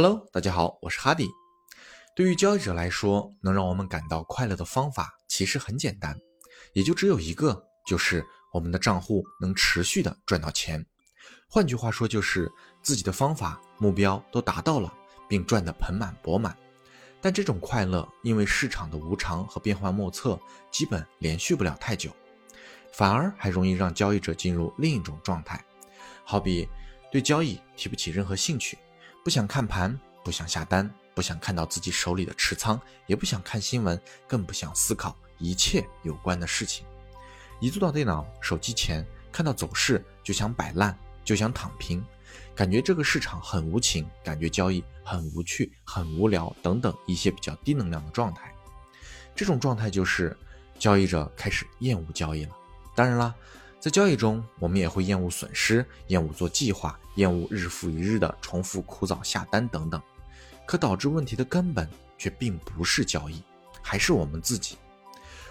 Hello，大家好，我是哈迪。对于交易者来说，能让我们感到快乐的方法其实很简单，也就只有一个，就是我们的账户能持续的赚到钱。换句话说，就是自己的方法目标都达到了，并赚得盆满钵满。但这种快乐，因为市场的无常和变幻莫测，基本连续不了太久，反而还容易让交易者进入另一种状态，好比对交易提不起任何兴趣。不想看盘，不想下单，不想看到自己手里的持仓，也不想看新闻，更不想思考一切有关的事情。一坐到电脑、手机前，看到走势就想摆烂，就想躺平，感觉这个市场很无情，感觉交易很无趣、很无聊等等一些比较低能量的状态。这种状态就是交易者开始厌恶交易了。当然啦。在交易中，我们也会厌恶损失，厌恶做计划，厌恶日复一日的重复枯燥下单等等。可导致问题的根本却并不是交易，还是我们自己。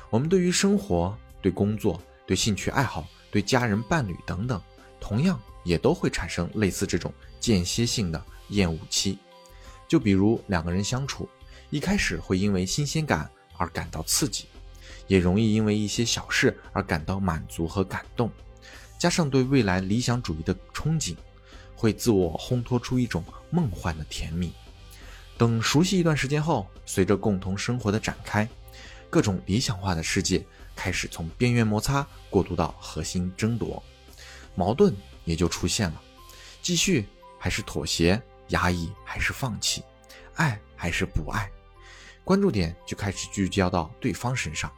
我们对于生活、对工作、对兴趣爱好、对家人伴侣等等，同样也都会产生类似这种间歇性的厌恶期。就比如两个人相处，一开始会因为新鲜感而感到刺激。也容易因为一些小事而感到满足和感动，加上对未来理想主义的憧憬，会自我烘托出一种梦幻的甜蜜。等熟悉一段时间后，随着共同生活的展开，各种理想化的世界开始从边缘摩擦过渡到核心争夺，矛盾也就出现了：继续还是妥协，压抑还是放弃，爱还是不爱，关注点就开始聚焦到对方身上。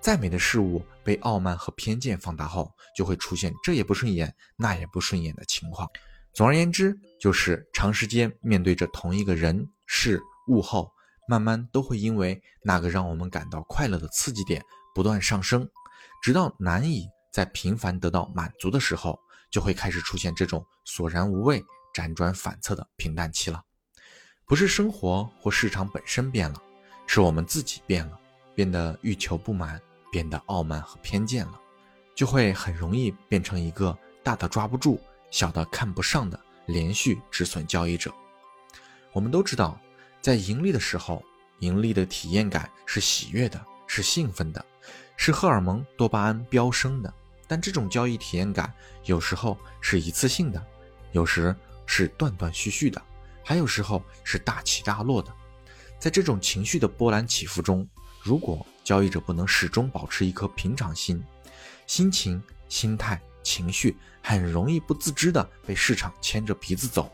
再美的事物被傲慢和偏见放大后，就会出现这也不顺眼、那也不顺眼的情况。总而言之，就是长时间面对着同一个人事物后，慢慢都会因为那个让我们感到快乐的刺激点不断上升，直到难以在频繁得到满足的时候，就会开始出现这种索然无味、辗转反侧的平淡期了。不是生活或市场本身变了，是我们自己变了，变得欲求不满。变得傲慢和偏见了，就会很容易变成一个大的抓不住、小的看不上的连续止损交易者。我们都知道，在盈利的时候，盈利的体验感是喜悦的，是兴奋的，是荷尔蒙多巴胺飙升的。但这种交易体验感有时候是一次性的，有时是断断续续的，还有时候是大起大落的。在这种情绪的波澜起伏中，如果交易者不能始终保持一颗平常心，心情、心态、情绪很容易不自知的被市场牵着鼻子走，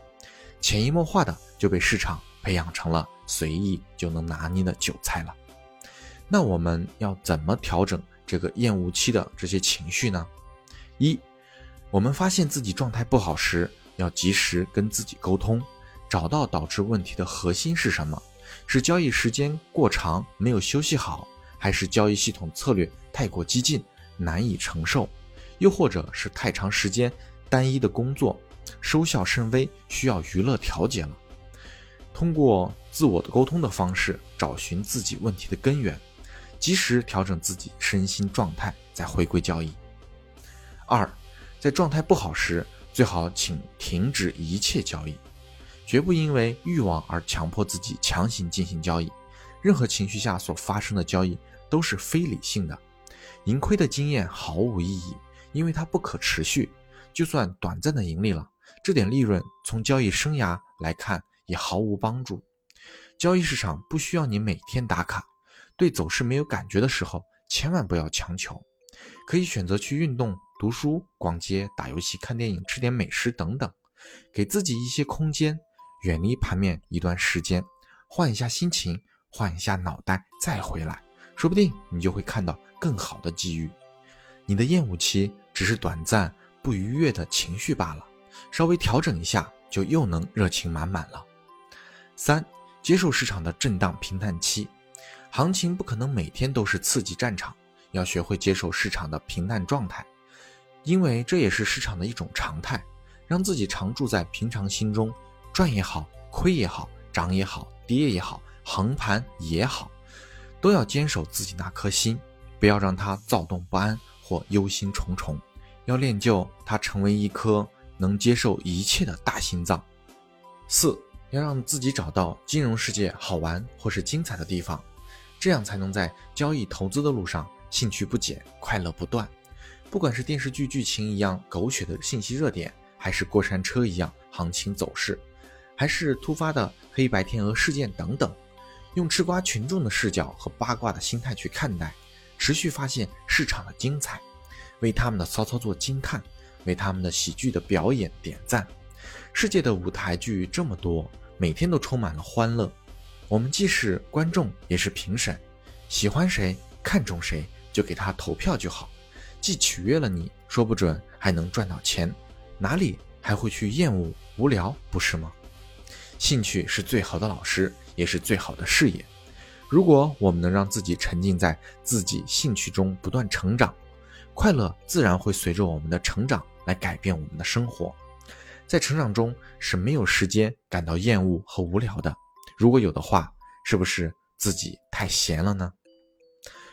潜移默化的就被市场培养成了随意就能拿捏的韭菜了。那我们要怎么调整这个厌恶期的这些情绪呢？一，我们发现自己状态不好时，要及时跟自己沟通，找到导致问题的核心是什么。是交易时间过长没有休息好，还是交易系统策略太过激进难以承受，又或者是太长时间单一的工作收效甚微，需要娱乐调节了？通过自我的沟通的方式找寻自己问题的根源，及时调整自己身心状态，再回归交易。二，在状态不好时，最好请停止一切交易。绝不因为欲望而强迫自己强行进行交易，任何情绪下所发生的交易都是非理性的，盈亏的经验毫无意义，因为它不可持续。就算短暂的盈利了，这点利润从交易生涯来看也毫无帮助。交易市场不需要你每天打卡，对走势没有感觉的时候，千万不要强求，可以选择去运动、读书、逛街、打游戏、看电影、吃点美食等等，给自己一些空间。远离盘面一段时间，换一下心情，换一下脑袋，再回来，说不定你就会看到更好的机遇。你的厌恶期只是短暂不愉悦的情绪罢了，稍微调整一下，就又能热情满满了。三、接受市场的震荡平淡期，行情不可能每天都是刺激战场，要学会接受市场的平淡状态，因为这也是市场的一种常态，让自己常驻在平常心中。赚也好，亏也好，涨也好，跌也好，横盘也好，都要坚守自己那颗心，不要让它躁动不安或忧心忡忡，要练就它成为一颗能接受一切的大心脏。四，要让自己找到金融世界好玩或是精彩的地方，这样才能在交易投资的路上兴趣不减，快乐不断。不管是电视剧剧情一样狗血的信息热点，还是过山车一样行情走势，还是突发的黑白天鹅事件等等，用吃瓜群众的视角和八卦的心态去看待，持续发现市场的精彩，为他们的骚操作惊叹，为他们的喜剧的表演点赞。世界的舞台剧这么多，每天都充满了欢乐。我们既是观众，也是评审，喜欢谁，看中谁，就给他投票就好。既取悦了你，说不准还能赚到钱，哪里还会去厌恶无聊，不是吗？兴趣是最好的老师，也是最好的事业。如果我们能让自己沉浸在自己兴趣中不断成长，快乐自然会随着我们的成长来改变我们的生活。在成长中是没有时间感到厌恶和无聊的。如果有的话，是不是自己太闲了呢？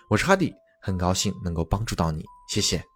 我是哈迪，很高兴能够帮助到你。谢谢。